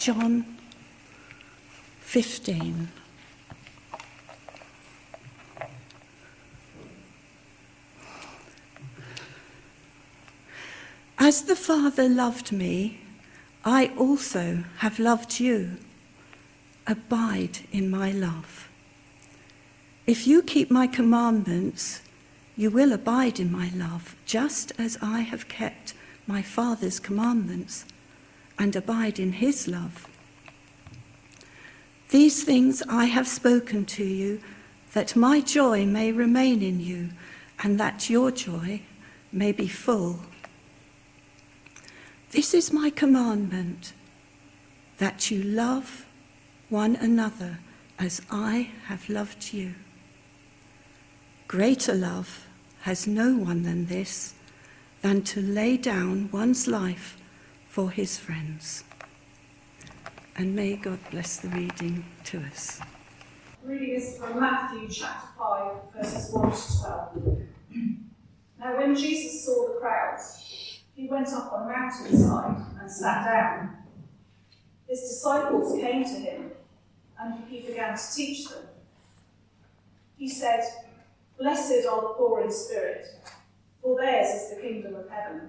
John 15. As the Father loved me, I also have loved you. Abide in my love. If you keep my commandments, you will abide in my love, just as I have kept my Father's commandments and abide in his love. These things I have spoken to you, that my joy may remain in you, and that your joy may be full. This is my commandment that you love one another as I have loved you. Greater love has no one than this, than to lay down one's life for his friends. And may God bless the reading to us. Reading is from Matthew chapter 5, verses 1 to 12. Now, when Jesus saw the crowds, he went up on a mountainside and sat down. His disciples came to him, and he began to teach them. He said, Blessed are the poor in spirit, for theirs is the kingdom of heaven.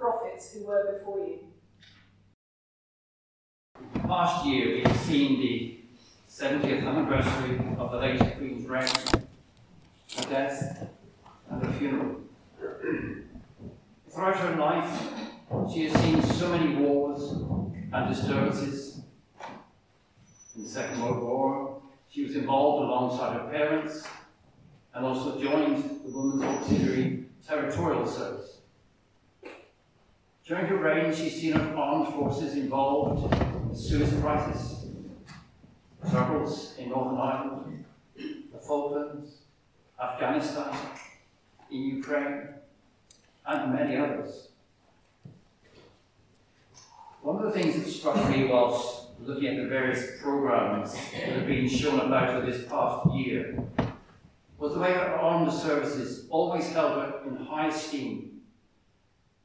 prophets who were before you. Last year we've seen the 70th anniversary of the late Queen's reign, her death, and her funeral. Throughout her life, she has seen so many wars and disturbances. In the Second World War, she was involved alongside her parents and also joined the Women's Auxiliary Territorial Service. During her reign, she's seen armed forces involved in the Suez Crisis, troubles in Northern Ireland, the Falklands, Afghanistan, in Ukraine, and many others. One of the things that struck me whilst looking at the various programs that have been shown about her this past year was the way her armed services always held her in high esteem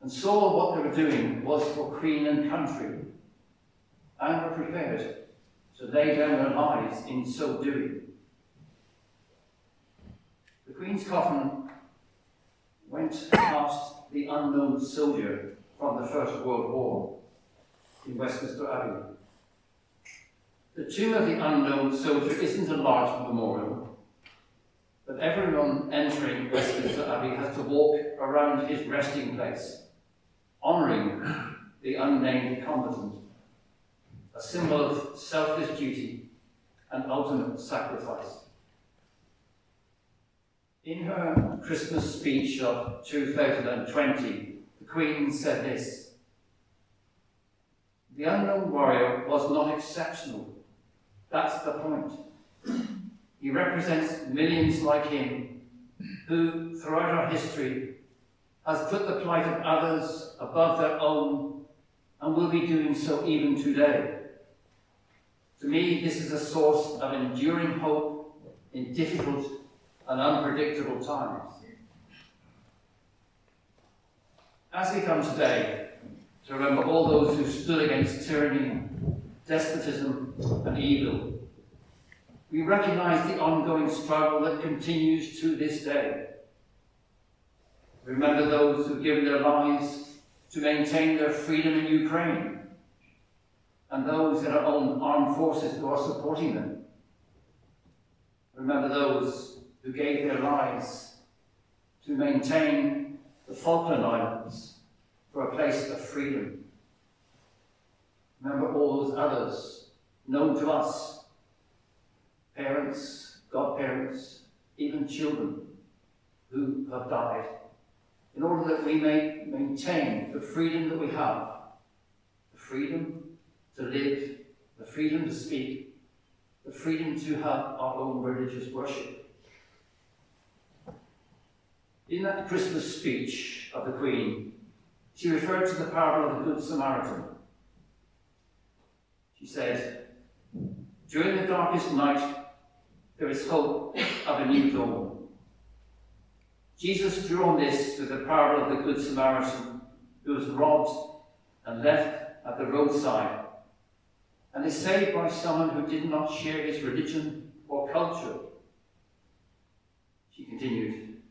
and saw what they were doing was for Queen and country and were prepared to lay down their lives in so doing. The Queen's coffin went past the unknown soldier from the First World War in Westminster Abbey. The tomb of the unknown soldier isn't a large memorial, but everyone entering Westminster Abbey has to walk around his resting place, honouring the unnamed combatant, a symbol of selfless duty and ultimate sacrifice. In her Christmas speech of 2020, the Queen said this The unknown warrior was not exceptional. That's the point. He represents millions like him who, throughout our history, has put the plight of others above their own and will be doing so even today. To me, this is a source of enduring hope in difficult and unpredictable times. As we come today to remember all those who stood against tyranny, despotism, and evil, we recognize the ongoing struggle that continues to this day. Remember those who've given their lives to maintain their freedom in Ukraine, and those in our own armed forces who are supporting them. Remember those who gave their lives to maintain the Falkland Islands for a place of freedom. Remember all those others known to us parents, godparents, even children who have died, in order that we may maintain the freedom that we have the freedom to live, the freedom to speak, the freedom to have our own religious worship. In that Christmas speech of the Queen, she referred to the parable of the Good Samaritan. She said, During the darkest night, there is hope of a new dawn. Jesus drew on this with the parable of the Good Samaritan who was robbed and left at the roadside and is saved by someone who did not share his religion or culture. She continued,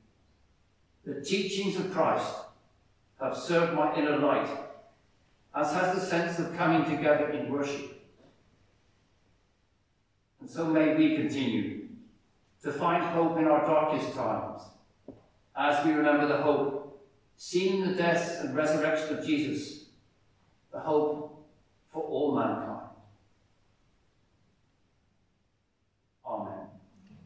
The teachings of Christ have served my inner light, as has the sense of coming together in worship. And so may we continue to find hope in our darkest times as we remember the hope seen in the death and resurrection of Jesus, the hope for all mankind.